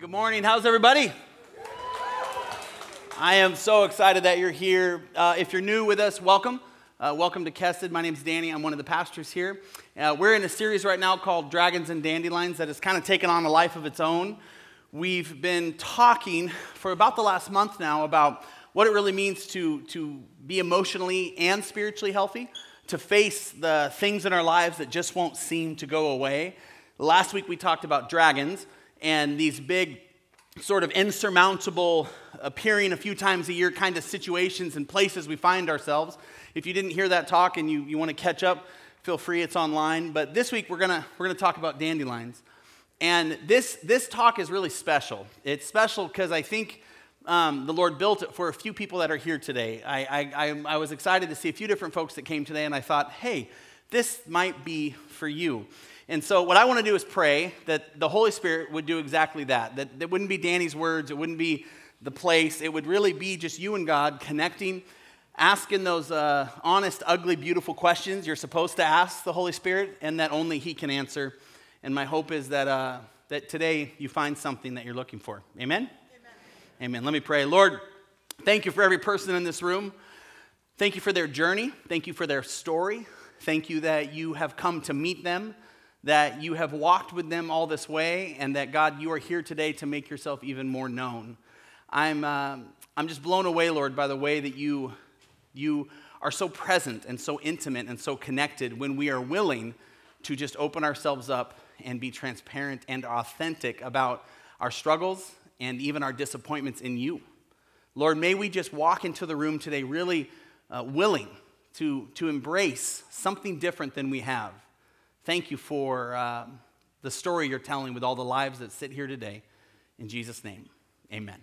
Good morning. How's everybody? I am so excited that you're here. Uh, if you're new with us, welcome. Uh, welcome to Kesed. My name is Danny. I'm one of the pastors here. Uh, we're in a series right now called Dragons and Dandelions that has kind of taken on a life of its own. We've been talking for about the last month now about what it really means to, to be emotionally and spiritually healthy, to face the things in our lives that just won't seem to go away. Last week we talked about dragons and these big, sort of insurmountable, appearing a few times a year kind of situations and places we find ourselves. If you didn't hear that talk and you, you want to catch up, feel free, it's online. But this week we're going we're gonna talk about dandelions. And this, this talk is really special. It's special because I think um, the Lord built it for a few people that are here today. I, I, I, I was excited to see a few different folks that came today, and I thought, hey, this might be for you. And so, what I want to do is pray that the Holy Spirit would do exactly that. That it wouldn't be Danny's words, it wouldn't be the place, it would really be just you and God connecting, asking those uh, honest, ugly, beautiful questions you're supposed to ask the Holy Spirit, and that only He can answer. And my hope is that, uh, that today you find something that you're looking for. Amen? Amen? Amen. Let me pray. Lord, thank you for every person in this room. Thank you for their journey. Thank you for their story. Thank you that you have come to meet them that you have walked with them all this way, and that God, you are here today to make yourself even more known. I'm, uh, I'm just blown away, Lord, by the way that you, you are so present and so intimate and so connected when we are willing to just open ourselves up and be transparent and authentic about our struggles and even our disappointments in you. Lord, may we just walk into the room today really uh, willing to, to embrace something different than we have Thank you for uh, the story you're telling with all the lives that sit here today. In Jesus' name, amen.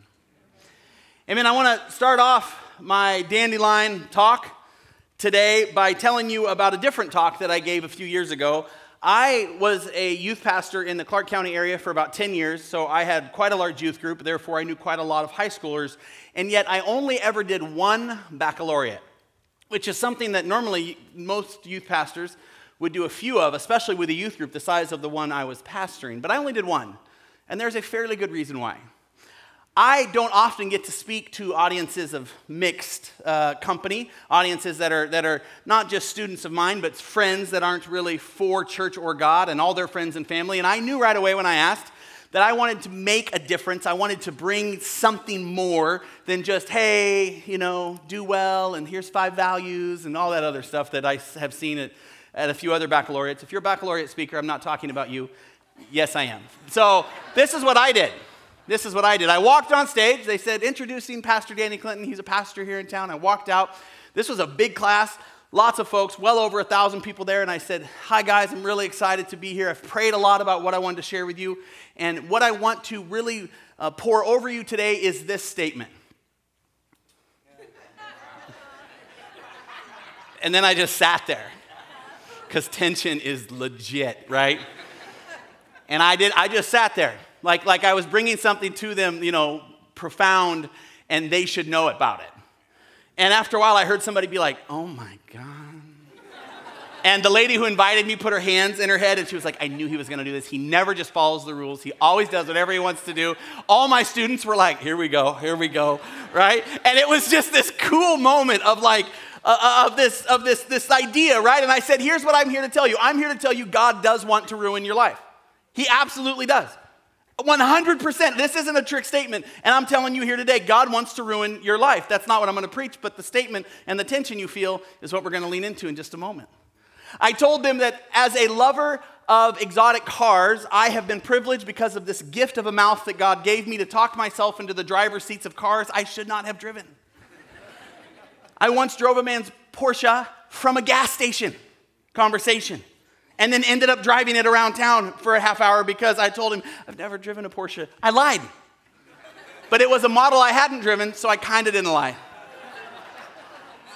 Amen. I want to start off my dandelion talk today by telling you about a different talk that I gave a few years ago. I was a youth pastor in the Clark County area for about 10 years, so I had quite a large youth group, therefore, I knew quite a lot of high schoolers, and yet I only ever did one baccalaureate, which is something that normally most youth pastors would do a few of, especially with a youth group the size of the one I was pastoring. But I only did one. And there's a fairly good reason why. I don't often get to speak to audiences of mixed uh, company, audiences that are, that are not just students of mine, but friends that aren't really for church or God and all their friends and family. And I knew right away when I asked that I wanted to make a difference. I wanted to bring something more than just, hey, you know, do well and here's five values and all that other stuff that I have seen at at a few other baccalaureates. If you're a baccalaureate speaker, I'm not talking about you. Yes, I am. So this is what I did. This is what I did. I walked on stage. They said, introducing Pastor Danny Clinton. He's a pastor here in town. I walked out. This was a big class, lots of folks, well over a thousand people there. And I said, Hi, guys, I'm really excited to be here. I've prayed a lot about what I wanted to share with you. And what I want to really uh, pour over you today is this statement. and then I just sat there because tension is legit, right? and I did, I just sat there like, like I was bringing something to them, you know, profound, and they should know about it. And after a while, I heard somebody be like, oh my God. And the lady who invited me put her hands in her head and she was like, I knew he was gonna do this. He never just follows the rules, he always does whatever he wants to do. All my students were like, here we go, here we go, right? And it was just this cool moment of like, uh, uh, of, this, of this, this idea, right? And I said, here's what I'm here to tell you. I'm here to tell you God does want to ruin your life. He absolutely does. 100%. This isn't a trick statement. And I'm telling you here today, God wants to ruin your life. That's not what I'm going to preach, but the statement and the tension you feel is what we're going to lean into in just a moment. I told them that as a lover of exotic cars, I have been privileged because of this gift of a mouth that God gave me to talk myself into the driver's seats of cars I should not have driven. I once drove a man's Porsche from a gas station conversation and then ended up driving it around town for a half hour because I told him, I've never driven a Porsche. I lied. But it was a model I hadn't driven, so I kind of didn't lie.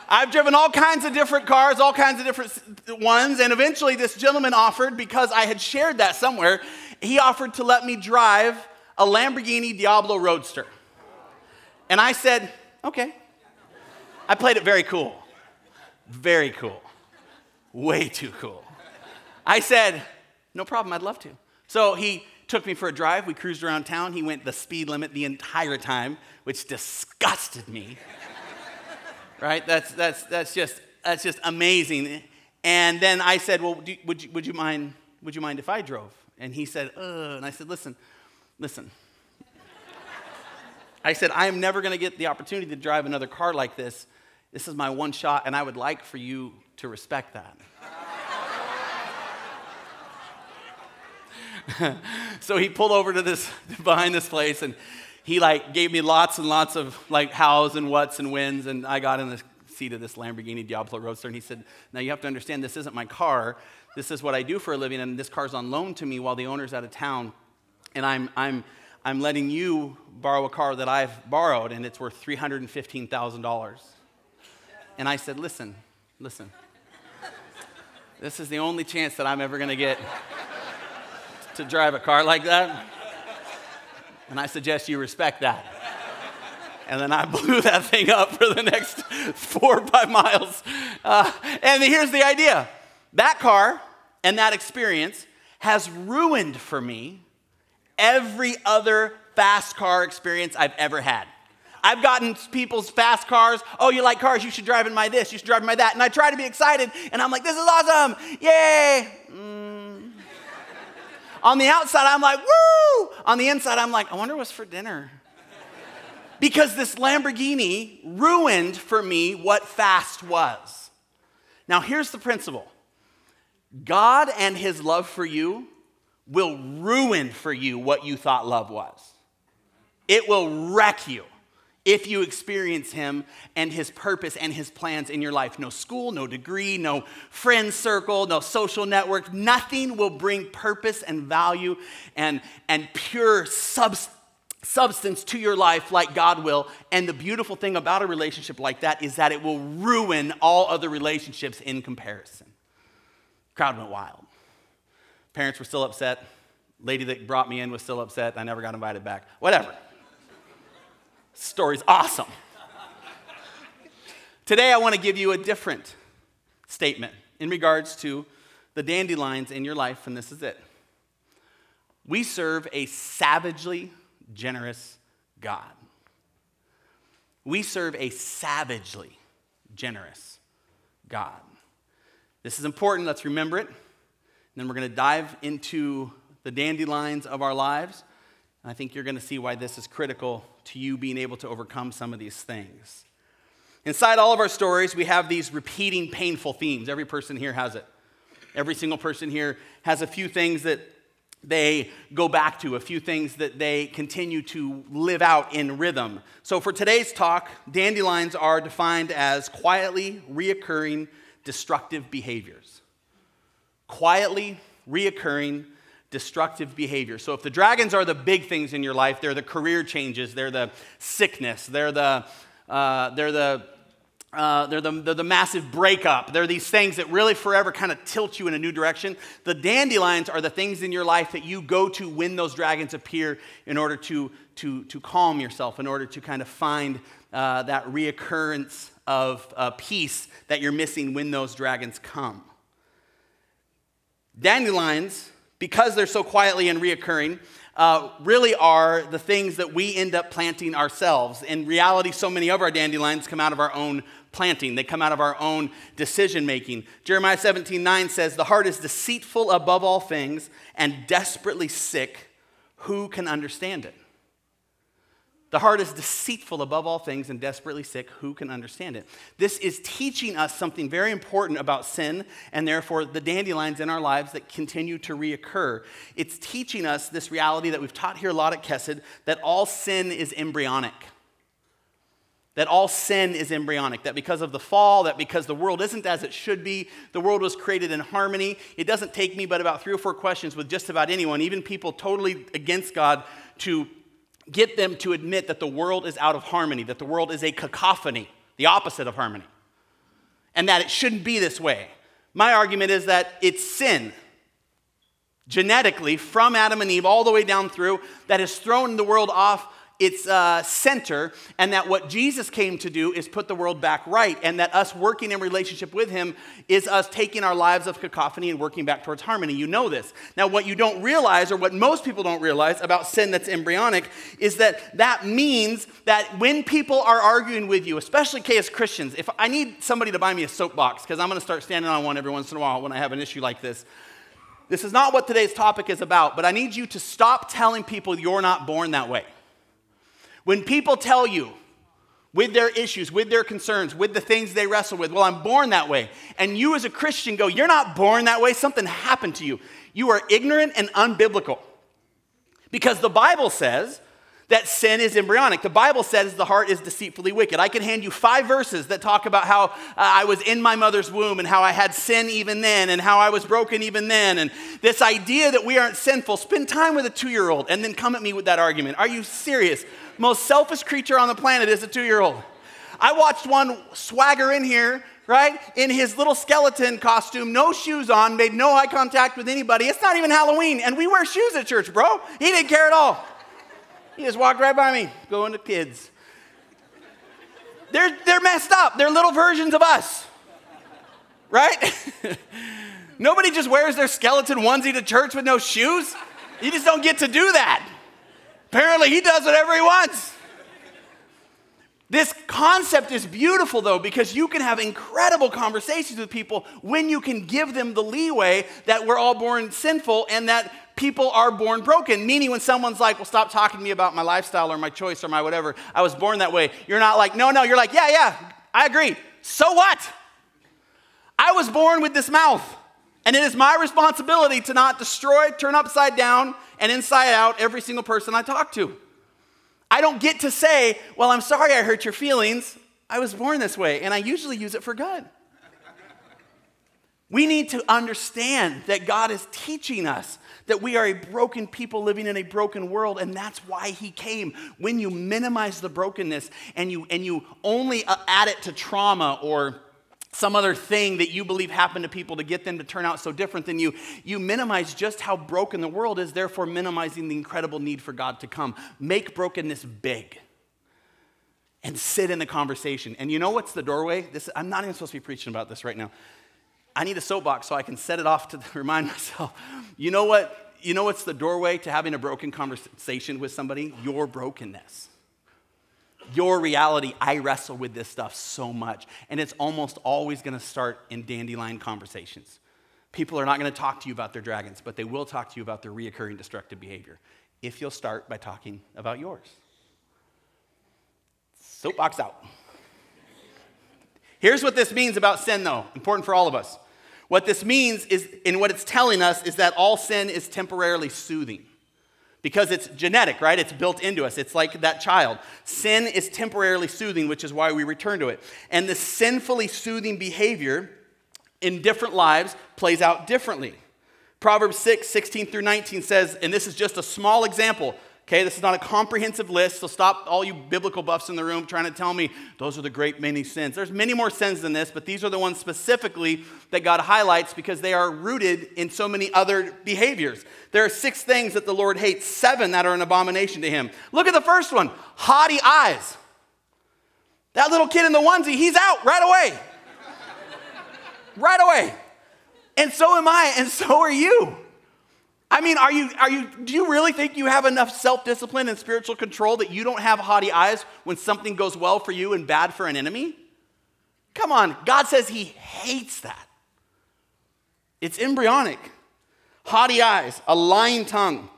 I've driven all kinds of different cars, all kinds of different ones, and eventually this gentleman offered, because I had shared that somewhere, he offered to let me drive a Lamborghini Diablo Roadster. And I said, okay. I played it very cool. Very cool. Way too cool. I said, no problem, I'd love to. So he took me for a drive. We cruised around town. He went the speed limit the entire time, which disgusted me. right? That's, that's, that's, just, that's just amazing. And then I said, Well, do, would, you, would, you mind, would you mind if I drove? And he said, Ugh. And I said, Listen, listen. I said, I am never going to get the opportunity to drive another car like this. This is my one shot, and I would like for you to respect that. so he pulled over to this behind this place and he like gave me lots and lots of like hows and whats and wins and I got in the seat of this Lamborghini Diablo Roadster and he said, "Now you have to understand this isn't my car. This is what I do for a living and this car's on loan to me while the owner's out of town and I'm I'm I'm letting you borrow a car that I've borrowed and it's worth $315,000." And I said, "Listen, listen. This is the only chance that I'm ever going to get to drive a car like that. And I suggest you respect that. And then I blew that thing up for the next four or five miles. Uh, and here's the idea that car and that experience has ruined for me every other fast car experience I've ever had. I've gotten people's fast cars. Oh, you like cars? You should drive in my this. You should drive in my that. And I try to be excited, and I'm like, this is awesome. Yay. Mm. On the outside, I'm like, woo! On the inside, I'm like, I wonder what's for dinner. because this Lamborghini ruined for me what fast was. Now, here's the principle God and his love for you will ruin for you what you thought love was, it will wreck you if you experience Him and His purpose and His plans in your life. No school, no degree, no friend circle, no social network. Nothing will bring purpose and value and, and pure substance substance to your life like God will. And the beautiful thing about a relationship like that is that it will ruin all other relationships in comparison. Crowd went wild. Parents were still upset. Lady that brought me in was still upset. I never got invited back. Whatever story's awesome. Today, I want to give you a different statement in regards to the dandelions in your life, and this is it. We serve a savagely generous God. We serve a savagely generous God. This is important. Let's remember it. And then we're going to dive into the dandelions of our lives. And I think you're going to see why this is critical to you being able to overcome some of these things. Inside all of our stories, we have these repeating painful themes. Every person here has it. Every single person here has a few things that they go back to, a few things that they continue to live out in rhythm. So, for today's talk, dandelions are defined as quietly reoccurring destructive behaviors. Quietly reoccurring destructive behavior. So if the dragons are the big things in your life, they're the career changes, they're the sickness, they're the, uh, they're the uh, they're, the, they're the massive breakup. They're these things that really forever kind of tilt you in a new direction. The dandelions are the things in your life that you go to when those dragons appear in order to, to, to calm yourself, in order to kind of find uh, that reoccurrence of uh, peace that you're missing when those dragons come. Dandelions because they're so quietly and reoccurring, uh, really are the things that we end up planting ourselves. In reality, so many of our dandelions come out of our own planting, they come out of our own decision making. Jeremiah 17 9 says, The heart is deceitful above all things and desperately sick. Who can understand it? The heart is deceitful above all things and desperately sick. Who can understand it? This is teaching us something very important about sin and therefore the dandelions in our lives that continue to reoccur. It's teaching us this reality that we've taught here a lot at Kesed that all sin is embryonic. That all sin is embryonic, that because of the fall, that because the world isn't as it should be, the world was created in harmony. It doesn't take me but about three or four questions with just about anyone, even people totally against God, to get them to admit that the world is out of harmony, that the world is a cacophony, the opposite of harmony, and that it shouldn't be this way. My argument is that it's sin, genetically, from Adam and Eve all the way down through, that has thrown the world off its uh, center, and that what Jesus came to do is put the world back right, and that us working in relationship with Him is us taking our lives of cacophony and working back towards harmony. You know this. Now, what you don't realize, or what most people don't realize about sin that's embryonic, is that that means that when people are arguing with you, especially as Christians, if I need somebody to buy me a soapbox, because I'm going to start standing on one every once in a while when I have an issue like this. This is not what today's topic is about, but I need you to stop telling people you're not born that way. When people tell you, with their issues, with their concerns, with the things they wrestle with, well, I'm born that way. And you as a Christian go, You're not born that way. Something happened to you. You are ignorant and unbiblical. Because the Bible says that sin is embryonic. The Bible says the heart is deceitfully wicked. I can hand you five verses that talk about how uh, I was in my mother's womb and how I had sin even then and how I was broken even then. And this idea that we aren't sinful, spend time with a two year old and then come at me with that argument. Are you serious? most selfish creature on the planet is a two year old. I watched one swagger in here, right, in his little skeleton costume, no shoes on, made no eye contact with anybody. It's not even Halloween, and we wear shoes at church, bro. He didn't care at all. He just walked right by me, going to kids. They're, they're messed up. They're little versions of us, right? Nobody just wears their skeleton onesie to church with no shoes. You just don't get to do that. Apparently, he does whatever he wants. This concept is beautiful, though, because you can have incredible conversations with people when you can give them the leeway that we're all born sinful and that people are born broken. Meaning, when someone's like, Well, stop talking to me about my lifestyle or my choice or my whatever, I was born that way. You're not like, No, no, you're like, Yeah, yeah, I agree. So what? I was born with this mouth, and it is my responsibility to not destroy, turn upside down, and inside out every single person I talk to. I don't get to say, Well, I'm sorry I hurt your feelings. I was born this way, and I usually use it for good. We need to understand that God is teaching us that we are a broken people living in a broken world, and that's why He came. When you minimize the brokenness and you, and you only uh, add it to trauma or some other thing that you believe happened to people to get them to turn out so different than you, you minimize just how broken the world is, therefore minimizing the incredible need for God to come. Make brokenness big and sit in the conversation. And you know what's the doorway? This, I'm not even supposed to be preaching about this right now. I need a soapbox so I can set it off to remind myself. You know what? You know what's the doorway to having a broken conversation with somebody? Your brokenness your reality, I wrestle with this stuff so much. And it's almost always going to start in dandelion conversations. People are not going to talk to you about their dragons, but they will talk to you about their reoccurring destructive behavior if you'll start by talking about yours. Soapbox out. Here's what this means about sin, though, important for all of us. What this means is, and what it's telling us, is that all sin is temporarily soothing because it's genetic, right? It's built into us. It's like that child. Sin is temporarily soothing, which is why we return to it. And the sinfully soothing behavior in different lives plays out differently. Proverbs 6, 16 through 19 says, and this is just a small example Okay, this is not a comprehensive list, so stop all you biblical buffs in the room trying to tell me those are the great many sins. There's many more sins than this, but these are the ones specifically that God highlights because they are rooted in so many other behaviors. There are six things that the Lord hates, seven that are an abomination to him. Look at the first one haughty eyes. That little kid in the onesie, he's out right away. right away. And so am I, and so are you. I mean, are you, are you, do you really think you have enough self discipline and spiritual control that you don't have haughty eyes when something goes well for you and bad for an enemy? Come on, God says He hates that. It's embryonic. Haughty eyes, a lying tongue,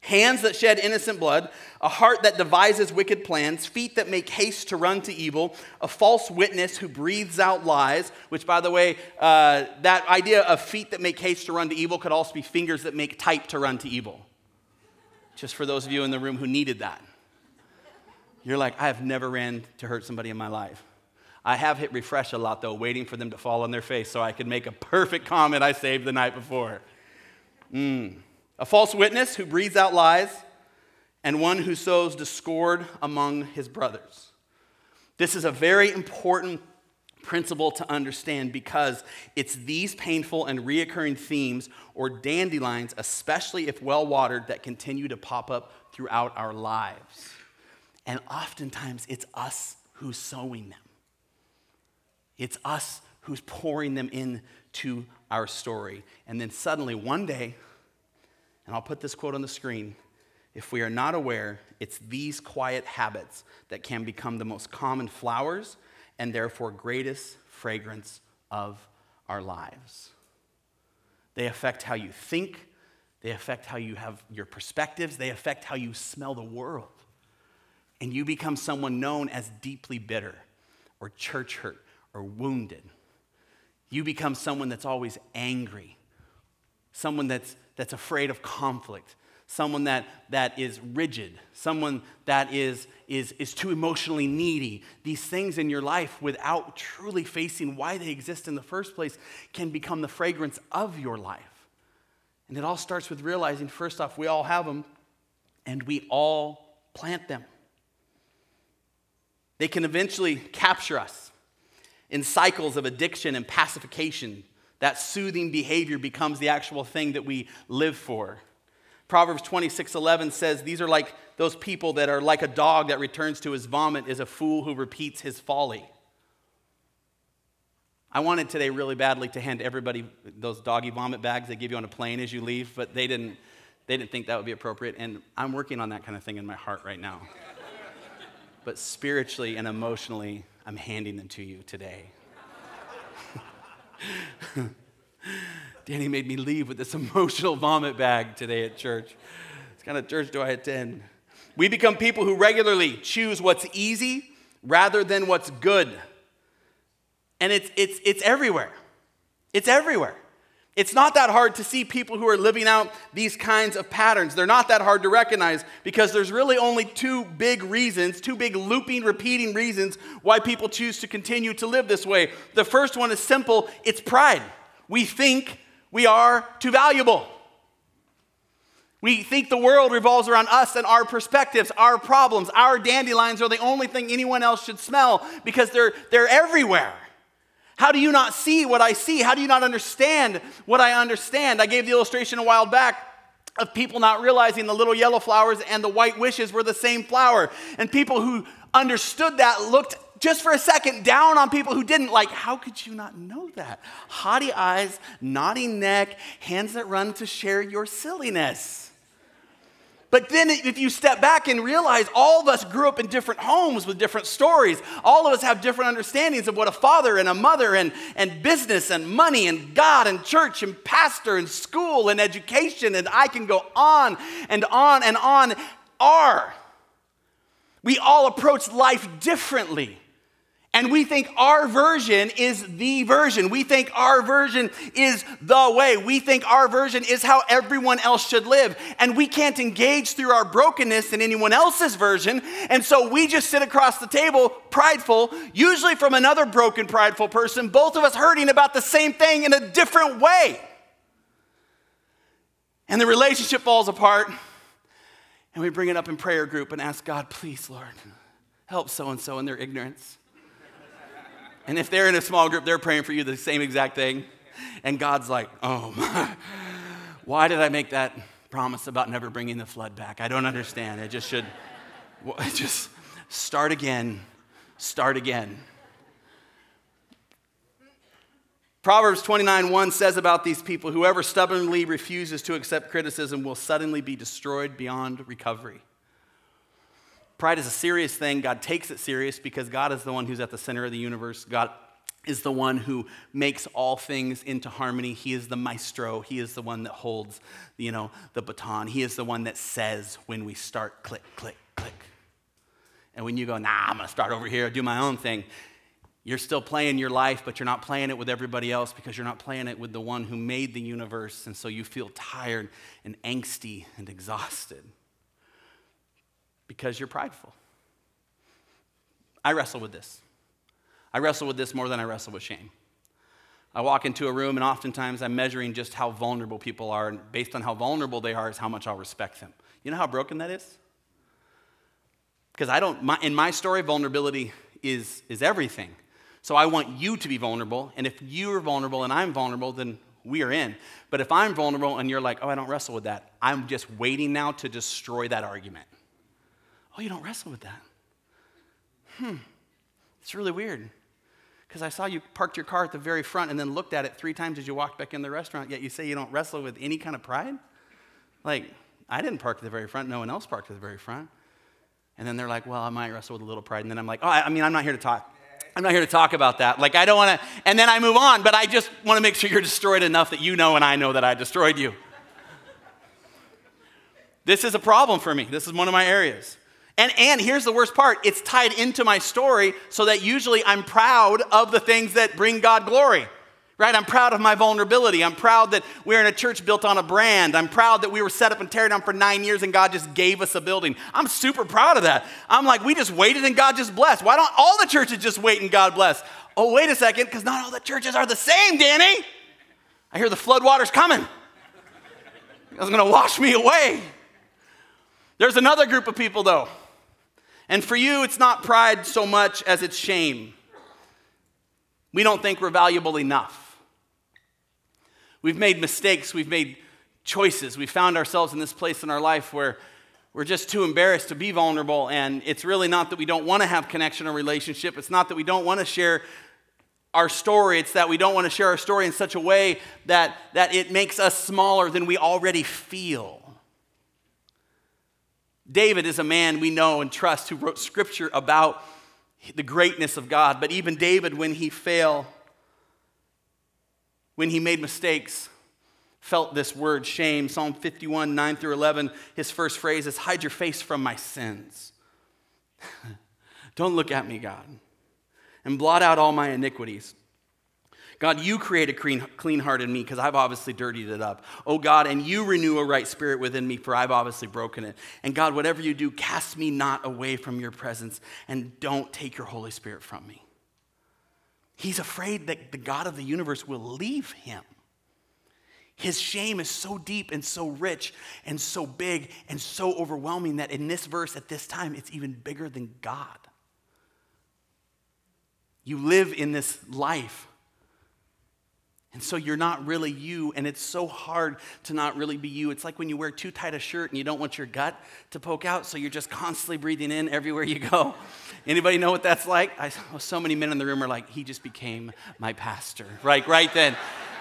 hands that shed innocent blood, a heart that devises wicked plans, feet that make haste to run to evil, a false witness who breathes out lies, which, by the way, uh, that idea of feet that make haste to run to evil could also be fingers that make type to run to evil. Just for those of you in the room who needed that. You're like, I have never ran to hurt somebody in my life. I have hit refresh a lot, though, waiting for them to fall on their face so I could make a perfect comment I saved the night before. Mm. A false witness who breathes out lies and one who sows discord among his brothers. This is a very important principle to understand because it's these painful and reoccurring themes or dandelions, especially if well watered, that continue to pop up throughout our lives. And oftentimes it's us who's sowing them. It's us who's pouring them into our story. And then suddenly, one day, and I'll put this quote on the screen if we are not aware, it's these quiet habits that can become the most common flowers and therefore greatest fragrance of our lives. They affect how you think, they affect how you have your perspectives, they affect how you smell the world. And you become someone known as deeply bitter or church hurt or wounded. You become someone that's always angry, someone that's, that's afraid of conflict, someone that, that is rigid, someone that is, is, is too emotionally needy. These things in your life, without truly facing why they exist in the first place, can become the fragrance of your life. And it all starts with realizing first off, we all have them and we all plant them. They can eventually capture us in cycles of addiction and pacification. That soothing behavior becomes the actual thing that we live for. Proverbs 26 11 says, These are like those people that are like a dog that returns to his vomit, is a fool who repeats his folly. I wanted today really badly to hand everybody those doggy vomit bags they give you on a plane as you leave, but they didn't, they didn't think that would be appropriate. And I'm working on that kind of thing in my heart right now. but spiritually and emotionally, I'm handing them to you today. Danny made me leave with this emotional vomit bag today at church. What kind of church do I attend? We become people who regularly choose what's easy rather than what's good. And it's, it's, it's everywhere. It's everywhere. It's not that hard to see people who are living out these kinds of patterns. They're not that hard to recognize because there's really only two big reasons, two big looping, repeating reasons why people choose to continue to live this way. The first one is simple it's pride. We think we are too valuable. We think the world revolves around us and our perspectives, our problems. Our dandelions are the only thing anyone else should smell because they're, they're everywhere. How do you not see what I see? How do you not understand what I understand? I gave the illustration a while back of people not realizing the little yellow flowers and the white wishes were the same flower. And people who understood that looked just for a second down on people who didn't. Like, how could you not know that? Haughty eyes, nodding neck, hands that run to share your silliness. But then, if you step back and realize all of us grew up in different homes with different stories, all of us have different understandings of what a father and a mother and, and business and money and God and church and pastor and school and education, and I can go on and on and on are. We all approach life differently. And we think our version is the version. We think our version is the way. We think our version is how everyone else should live. And we can't engage through our brokenness in anyone else's version. And so we just sit across the table, prideful, usually from another broken, prideful person, both of us hurting about the same thing in a different way. And the relationship falls apart. And we bring it up in prayer group and ask God, please, Lord, help so and so in their ignorance. And if they're in a small group, they're praying for you the same exact thing. And God's like, oh my, why did I make that promise about never bringing the flood back? I don't understand. I just should just start again, start again. Proverbs 29 1 says about these people whoever stubbornly refuses to accept criticism will suddenly be destroyed beyond recovery. Pride is a serious thing. God takes it serious because God is the one who's at the center of the universe. God is the one who makes all things into harmony. He is the maestro. He is the one that holds, you know, the baton. He is the one that says when we start click, click, click. And when you go, nah, I'm gonna start over here, do my own thing, you're still playing your life, but you're not playing it with everybody else because you're not playing it with the one who made the universe. And so you feel tired and angsty and exhausted because you're prideful. I wrestle with this. I wrestle with this more than I wrestle with shame. I walk into a room, and oftentimes I'm measuring just how vulnerable people are, and based on how vulnerable they are, is how much I'll respect them. You know how broken that is? Because I don't, my, in my story, vulnerability is, is everything. So I want you to be vulnerable, and if you are vulnerable and I'm vulnerable, then we are in. But if I'm vulnerable and you're like, oh, I don't wrestle with that, I'm just waiting now to destroy that argument. Oh, you don't wrestle with that? hmm, it's really weird. Because I saw you parked your car at the very front and then looked at it three times as you walked back in the restaurant, yet you say you don't wrestle with any kind of pride? Like, I didn't park at the very front, no one else parked at the very front. And then they're like, well, I might wrestle with a little pride. And then I'm like, oh, I mean, I'm not here to talk. I'm not here to talk about that. Like, I don't want to, and then I move on, but I just want to make sure you're destroyed enough that you know and I know that I destroyed you. this is a problem for me. This is one of my areas. And, and here's the worst part it's tied into my story so that usually I'm proud of the things that bring God glory. Right? I'm proud of my vulnerability. I'm proud that we're in a church built on a brand. I'm proud that we were set up and tear down for nine years and God just gave us a building. I'm super proud of that. I'm like, we just waited and God just blessed. Why don't all the churches just wait and God bless? Oh, wait a second, because not all the churches are the same, Danny. I hear the floodwaters coming. It's going to wash me away. There's another group of people, though, and for you, it's not pride so much as it's shame. We don't think we're valuable enough. We've made mistakes, we've made choices. We found ourselves in this place in our life where we're just too embarrassed to be vulnerable. And it's really not that we don't want to have connection or relationship. It's not that we don't want to share our story. It's that we don't want to share our story in such a way that, that it makes us smaller than we already feel. David is a man we know and trust who wrote scripture about the greatness of God. But even David, when he failed, when he made mistakes, felt this word shame. Psalm 51, 9 through 11, his first phrase is Hide your face from my sins. Don't look at me, God, and blot out all my iniquities. God, you create a clean, clean heart in me because I've obviously dirtied it up. Oh God, and you renew a right spirit within me for I've obviously broken it. And God, whatever you do, cast me not away from your presence and don't take your Holy Spirit from me. He's afraid that the God of the universe will leave him. His shame is so deep and so rich and so big and so overwhelming that in this verse at this time, it's even bigger than God. You live in this life and so you're not really you, and it's so hard to not really be you. It's like when you wear too tight a shirt and you don't want your gut to poke out, so you're just constantly breathing in everywhere you go. Anybody know what that's like? I, so many men in the room are like, he just became my pastor, right? Right then,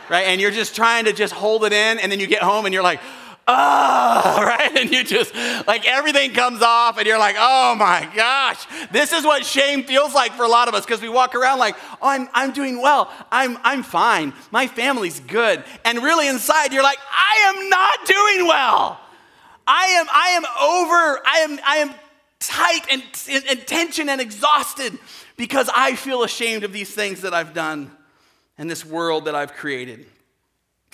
right? And you're just trying to just hold it in, and then you get home and you're like, oh, right? And you just, like, everything comes off, and you're like, oh my gosh. This is what shame feels like for a lot of us because we walk around like, oh, I'm, I'm doing well. I'm, I'm fine. My family's good. And really inside, you're like, I am not doing well. I am, I am over, I am, I am tight and, and, and tension and exhausted because I feel ashamed of these things that I've done and this world that I've created.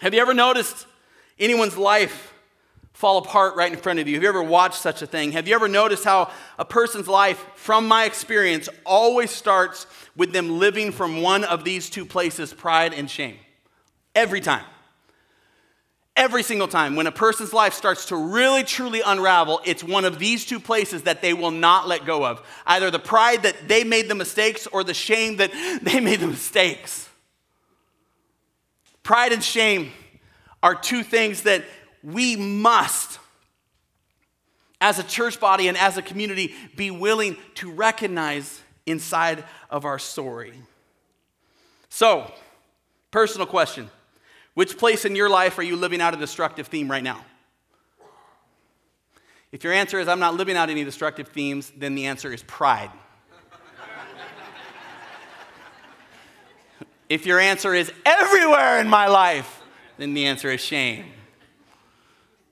Have you ever noticed anyone's life fall apart right in front of you. Have you ever watched such a thing? Have you ever noticed how a person's life, from my experience, always starts with them living from one of these two places pride and shame? Every time. Every single time. When a person's life starts to really truly unravel, it's one of these two places that they will not let go of either the pride that they made the mistakes or the shame that they made the mistakes. Pride and shame are two things that we must, as a church body and as a community, be willing to recognize inside of our story. So, personal question Which place in your life are you living out a destructive theme right now? If your answer is, I'm not living out any destructive themes, then the answer is pride. if your answer is everywhere in my life, then the answer is shame.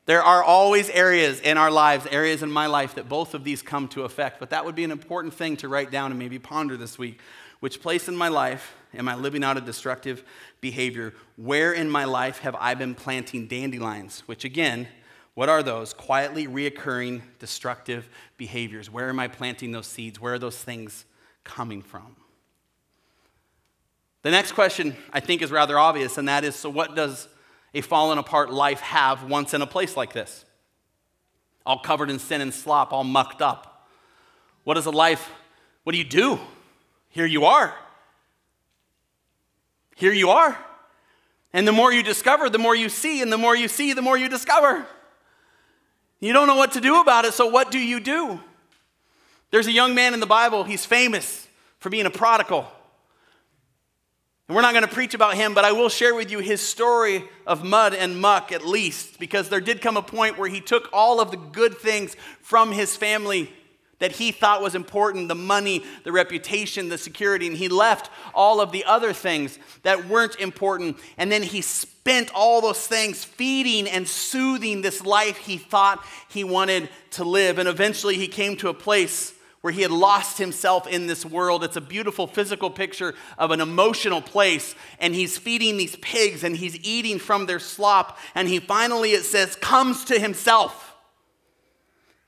There are always areas in our lives, areas in my life, that both of these come to effect. But that would be an important thing to write down and maybe ponder this week. Which place in my life am I living out a destructive behavior? Where in my life have I been planting dandelions? Which, again, what are those? Quietly reoccurring destructive behaviors. Where am I planting those seeds? Where are those things coming from? The next question I think is rather obvious, and that is so, what does a fallen apart life have once in a place like this? All covered in sin and slop, all mucked up. What is a life? What do you do? Here you are. Here you are. And the more you discover, the more you see, and the more you see, the more you discover. You don't know what to do about it, so what do you do? There's a young man in the Bible, he's famous for being a prodigal. We're not going to preach about him, but I will share with you his story of mud and muck at least, because there did come a point where he took all of the good things from his family that he thought was important the money, the reputation, the security and he left all of the other things that weren't important. And then he spent all those things feeding and soothing this life he thought he wanted to live. And eventually he came to a place where he had lost himself in this world. It's a beautiful physical picture of an emotional place. And he's feeding these pigs and he's eating from their slop. And he finally, it says, comes to himself.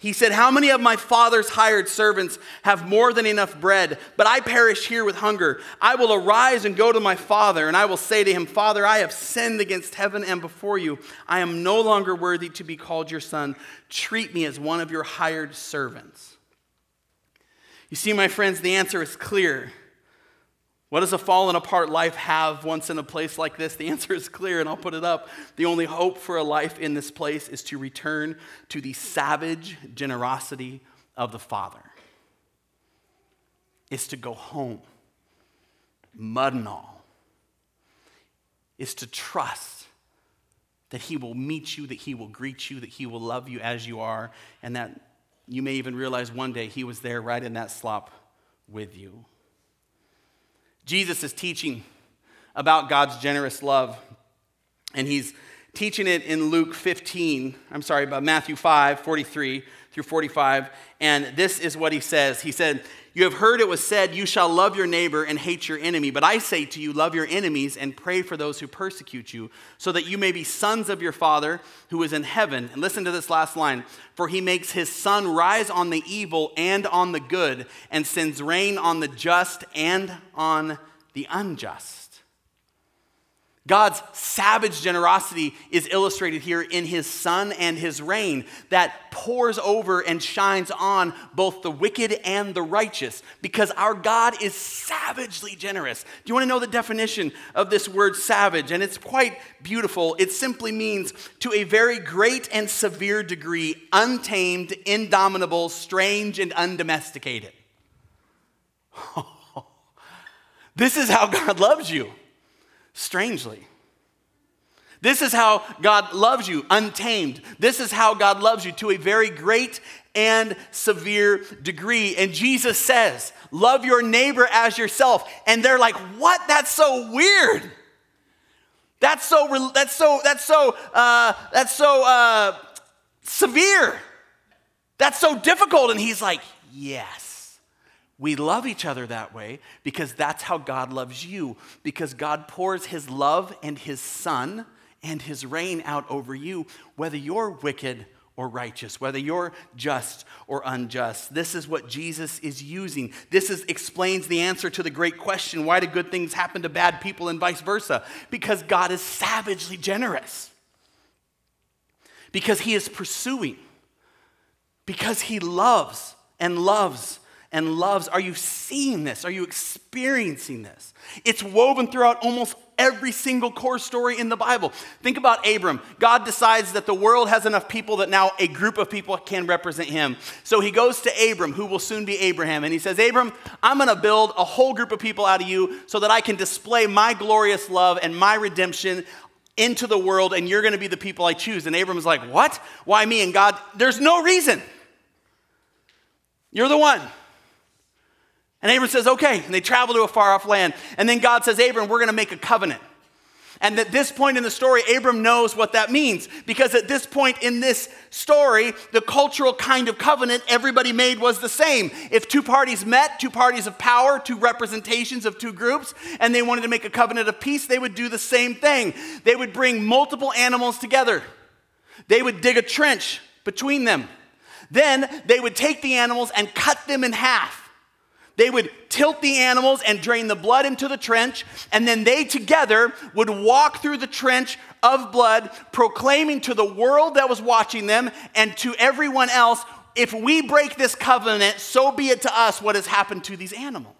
He said, How many of my father's hired servants have more than enough bread, but I perish here with hunger? I will arise and go to my father, and I will say to him, Father, I have sinned against heaven and before you. I am no longer worthy to be called your son. Treat me as one of your hired servants. You see, my friends, the answer is clear. What does a fallen apart life have once in a place like this? The answer is clear, and I'll put it up. The only hope for a life in this place is to return to the savage generosity of the Father. Is to go home, mud and all. Is to trust that He will meet you, that He will greet you, that He will love you as you are, and that you may even realize one day he was there right in that slop with you. Jesus is teaching about God's generous love, and he's teaching it in Luke 15, I'm sorry, about Matthew 5, 43 through 45. And this is what he says He said, You have heard it was said, You shall love your neighbor and hate your enemy. But I say to you, love your enemies and pray for those who persecute you, so that you may be sons of your Father who is in heaven. And listen to this last line For he makes his sun rise on the evil and on the good, and sends rain on the just and on the unjust. God's savage generosity is illustrated here in his sun and his rain that pours over and shines on both the wicked and the righteous because our God is savagely generous. Do you want to know the definition of this word savage? And it's quite beautiful. It simply means to a very great and severe degree, untamed, indomitable, strange, and undomesticated. this is how God loves you strangely. This is how God loves you, untamed. This is how God loves you to a very great and severe degree. And Jesus says, Love your neighbor as yourself. And they're like, What? That's so weird. That's so, that's so, that's so, uh, that's so uh, severe. That's so difficult. And he's like, Yes. We love each other that way because that's how God loves you, because God pours his love and his sun and his rain out over you, whether you're wicked or righteous, whether you're just or unjust. This is what Jesus is using. This is, explains the answer to the great question why do good things happen to bad people and vice versa? Because God is savagely generous, because he is pursuing, because he loves and loves and loves. Are you seeing this? Are you experiencing this? It's woven throughout almost every single core story in the Bible. Think about Abram. God decides that the world has enough people that now a group of people can represent him. So he goes to Abram, who will soon be Abraham, and he says, Abram, I'm going to build a whole group of people out of you so that I can display my glorious love and my redemption into the world, and you're going to be the people I choose. And Abram's like, What? Why me? And God, there's no reason. You're the one. And Abram says, okay. And they travel to a far off land. And then God says, Abram, we're going to make a covenant. And at this point in the story, Abram knows what that means. Because at this point in this story, the cultural kind of covenant everybody made was the same. If two parties met, two parties of power, two representations of two groups, and they wanted to make a covenant of peace, they would do the same thing. They would bring multiple animals together, they would dig a trench between them. Then they would take the animals and cut them in half. They would tilt the animals and drain the blood into the trench, and then they together would walk through the trench of blood, proclaiming to the world that was watching them and to everyone else if we break this covenant, so be it to us what has happened to these animals.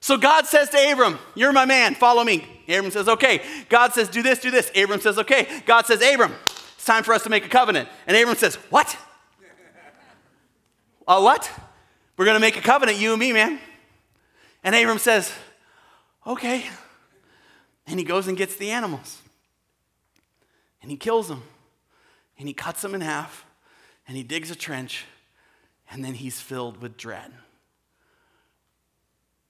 So God says to Abram, You're my man, follow me. Abram says, Okay. God says, Do this, do this. Abram says, Okay. God says, Abram, it's time for us to make a covenant. And Abram says, What? A What? We're going to make a covenant, you and me, man. And Abram says, Okay. And he goes and gets the animals. And he kills them. And he cuts them in half. And he digs a trench. And then he's filled with dread.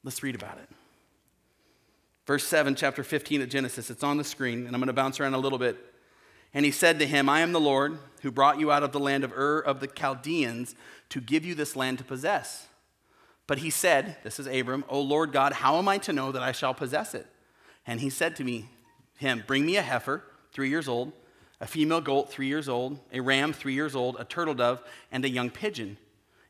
Let's read about it. Verse 7, chapter 15 of Genesis. It's on the screen, and I'm going to bounce around a little bit. And he said to him, I am the Lord who brought you out of the land of Ur of the Chaldeans to give you this land to possess. But he said, This is Abram, O Lord God, how am I to know that I shall possess it? And he said to me, Him, bring me a heifer, three years old, a female goat, three years old, a ram, three years old, a turtle dove, and a young pigeon.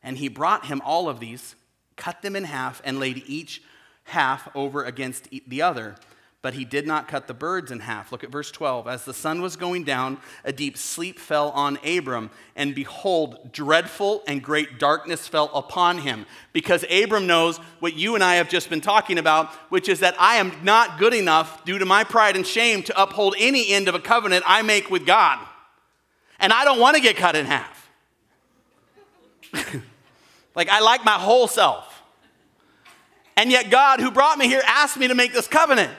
And he brought him all of these, cut them in half, and laid each half over against the other but he did not cut the birds in half. Look at verse 12. As the sun was going down, a deep sleep fell on Abram, and behold, dreadful and great darkness fell upon him. Because Abram knows what you and I have just been talking about, which is that I am not good enough due to my pride and shame to uphold any end of a covenant I make with God. And I don't want to get cut in half. like, I like my whole self. And yet, God, who brought me here, asked me to make this covenant.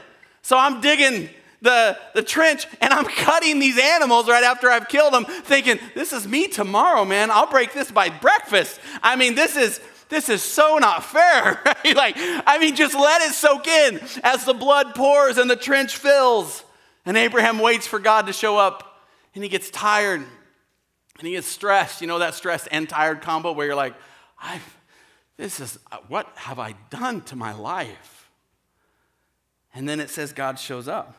So I'm digging the, the trench and I'm cutting these animals right after I've killed them, thinking, this is me tomorrow, man. I'll break this by breakfast. I mean, this is this is so not fair. Right? Like, I mean, just let it soak in as the blood pours and the trench fills. And Abraham waits for God to show up and he gets tired and he gets stressed. You know that stressed and tired combo where you're like, I've this is what have I done to my life? And then it says God shows up.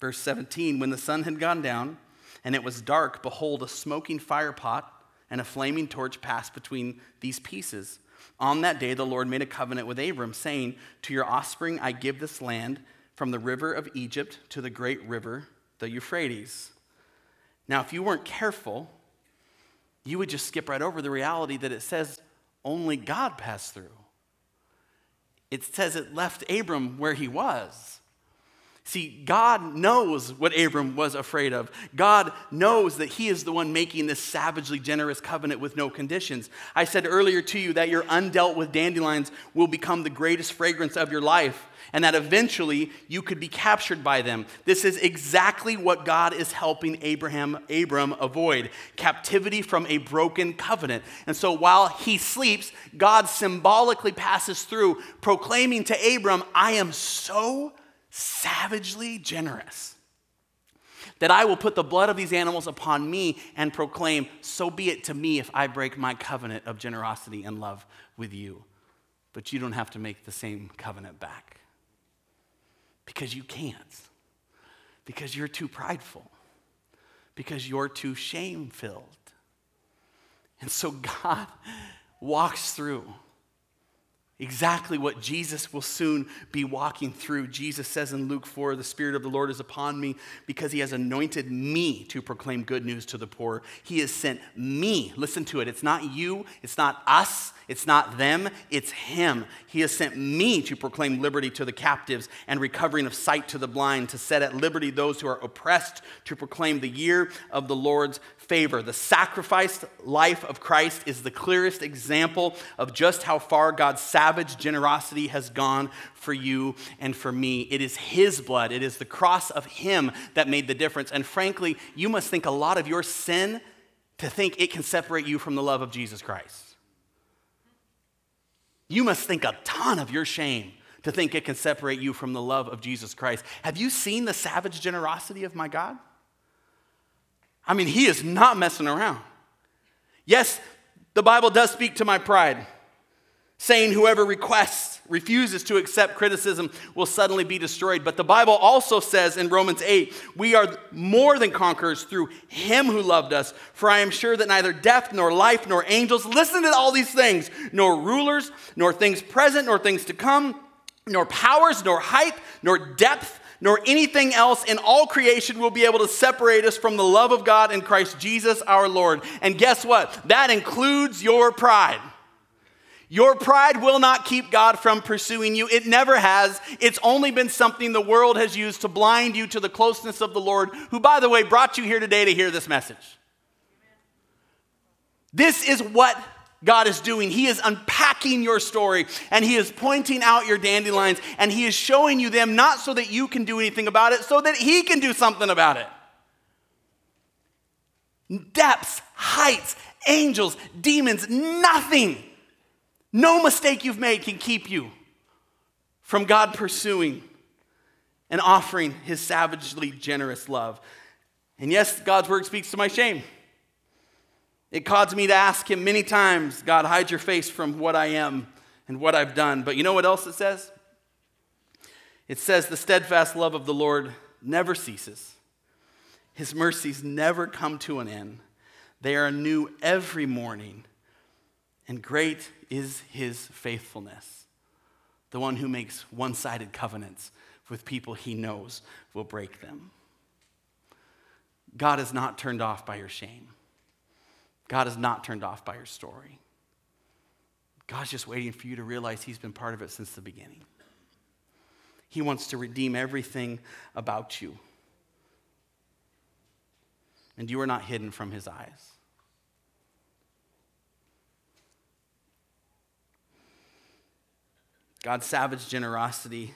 Verse 17 When the sun had gone down and it was dark, behold, a smoking fire pot and a flaming torch passed between these pieces. On that day, the Lord made a covenant with Abram, saying, To your offspring I give this land from the river of Egypt to the great river, the Euphrates. Now, if you weren't careful, you would just skip right over the reality that it says only God passed through it says it left Abram where he was. See, God knows what Abram was afraid of. God knows that he is the one making this savagely generous covenant with no conditions. I said earlier to you that your undealt with dandelions will become the greatest fragrance of your life and that eventually you could be captured by them. This is exactly what God is helping Abraham Abram avoid, captivity from a broken covenant. And so while he sleeps, God symbolically passes through proclaiming to Abram, "I am so savagely generous." that I will put the blood of these animals upon me and proclaim, So be it to me if I break my covenant of generosity and love with you. But you don't have to make the same covenant back. Because you can't. Because you're too prideful. Because you're too shame filled. And so God walks through exactly what Jesus will soon be walking through. Jesus says in Luke 4 The Spirit of the Lord is upon me because he has anointed me to proclaim good news to the poor. He has sent me. Listen to it. It's not you, it's not us, it's not them, it's him. He has sent me to proclaim liberty to the captives and recovering of sight to the blind, to set at liberty those who are oppressed, to proclaim the year of the Lord's favor. The sacrificed life of Christ is the clearest example of just how far God's savage generosity has gone for you and for me. It is His blood, it is the cross of Him that made the difference. And frankly, you must think a lot of your sin to think it can separate you from the love of Jesus Christ. You must think a ton of your shame to think it can separate you from the love of Jesus Christ. Have you seen the savage generosity of my God? I mean, he is not messing around. Yes, the Bible does speak to my pride, saying whoever requests, refuses to accept criticism will suddenly be destroyed. But the Bible also says in Romans 8, we are more than conquerors through him who loved us. For I am sure that neither death, nor life, nor angels, listen to all these things, nor rulers, nor things present, nor things to come, nor powers, nor height, nor depth nor anything else in all creation will be able to separate us from the love of God in Christ Jesus our Lord. And guess what? That includes your pride. Your pride will not keep God from pursuing you. It never has. It's only been something the world has used to blind you to the closeness of the Lord, who, by the way, brought you here today to hear this message. This is what God is doing. He is unpacking your story and He is pointing out your dandelions and He is showing you them not so that you can do anything about it, so that He can do something about it. Depths, heights, angels, demons, nothing, no mistake you've made can keep you from God pursuing and offering His savagely generous love. And yes, God's word speaks to my shame. It caused me to ask him many times, God, hide your face from what I am and what I've done. But you know what else it says? It says, the steadfast love of the Lord never ceases, his mercies never come to an end. They are new every morning, and great is his faithfulness. The one who makes one sided covenants with people he knows will break them. God is not turned off by your shame. God is not turned off by your story. God's just waiting for you to realize He's been part of it since the beginning. He wants to redeem everything about you. And you are not hidden from His eyes. God's savage generosity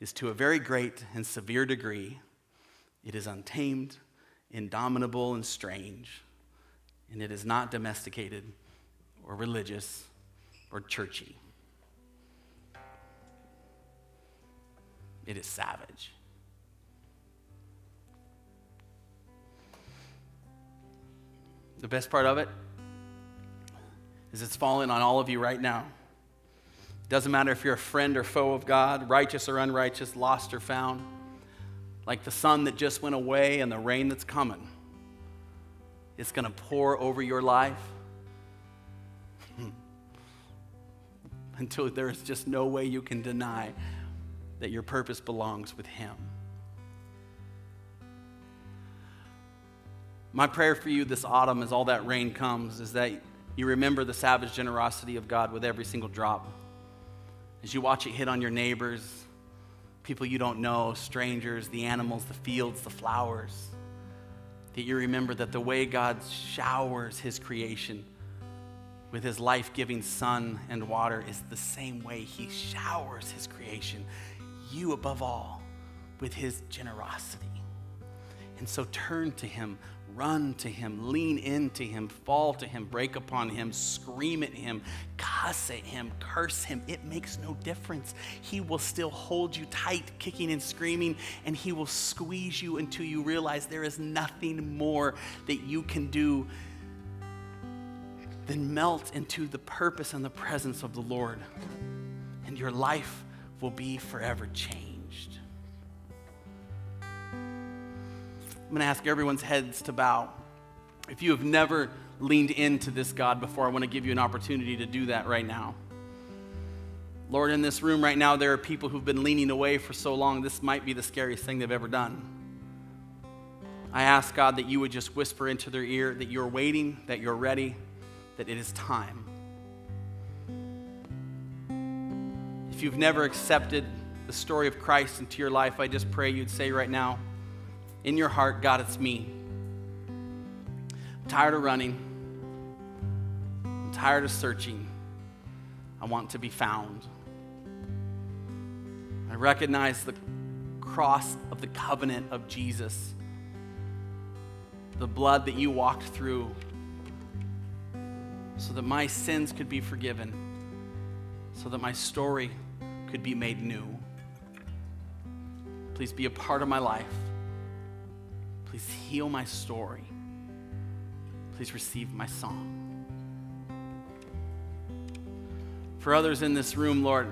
is to a very great and severe degree. It is untamed, indomitable, and strange and it is not domesticated or religious or churchy. It is savage. The best part of it is it's falling on all of you right now. It doesn't matter if you're a friend or foe of God, righteous or unrighteous, lost or found, like the sun that just went away and the rain that's coming it's going to pour over your life until there is just no way you can deny that your purpose belongs with Him. My prayer for you this autumn, as all that rain comes, is that you remember the savage generosity of God with every single drop. As you watch it hit on your neighbors, people you don't know, strangers, the animals, the fields, the flowers that you remember that the way God showers his creation with his life giving sun and water is the same way he showers his creation, you above all, with his generosity. And so turn to him Run to him, lean into him, fall to him, break upon him, scream at him, cuss at him, curse him. It makes no difference. He will still hold you tight, kicking and screaming, and he will squeeze you until you realize there is nothing more that you can do than melt into the purpose and the presence of the Lord. And your life will be forever changed. I'm going to ask everyone's heads to bow. If you have never leaned into this God before, I want to give you an opportunity to do that right now. Lord, in this room right now, there are people who've been leaning away for so long, this might be the scariest thing they've ever done. I ask, God, that you would just whisper into their ear that you're waiting, that you're ready, that it is time. If you've never accepted the story of Christ into your life, I just pray you'd say right now, in your heart, God, it's me. I'm tired of running. I'm tired of searching. I want to be found. I recognize the cross of the covenant of Jesus, the blood that you walked through so that my sins could be forgiven, so that my story could be made new. Please be a part of my life. Please heal my story. Please receive my song. For others in this room, Lord,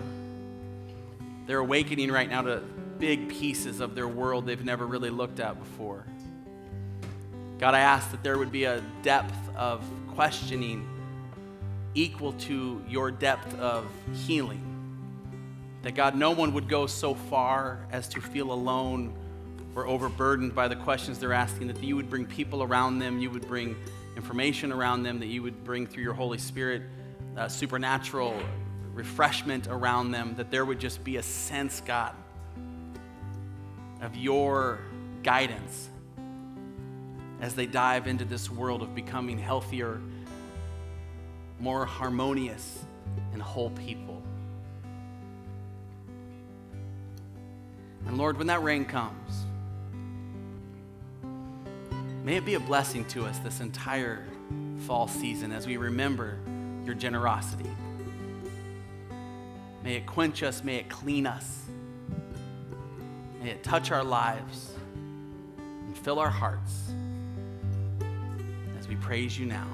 they're awakening right now to big pieces of their world they've never really looked at before. God, I ask that there would be a depth of questioning equal to your depth of healing. That God, no one would go so far as to feel alone or overburdened by the questions they're asking, that you would bring people around them, you would bring information around them, that you would bring through your Holy Spirit uh, supernatural refreshment around them, that there would just be a sense, God, of your guidance as they dive into this world of becoming healthier more harmonious and whole people. And Lord, when that rain comes, may it be a blessing to us this entire fall season as we remember your generosity. May it quench us, may it clean us, may it touch our lives and fill our hearts as we praise you now.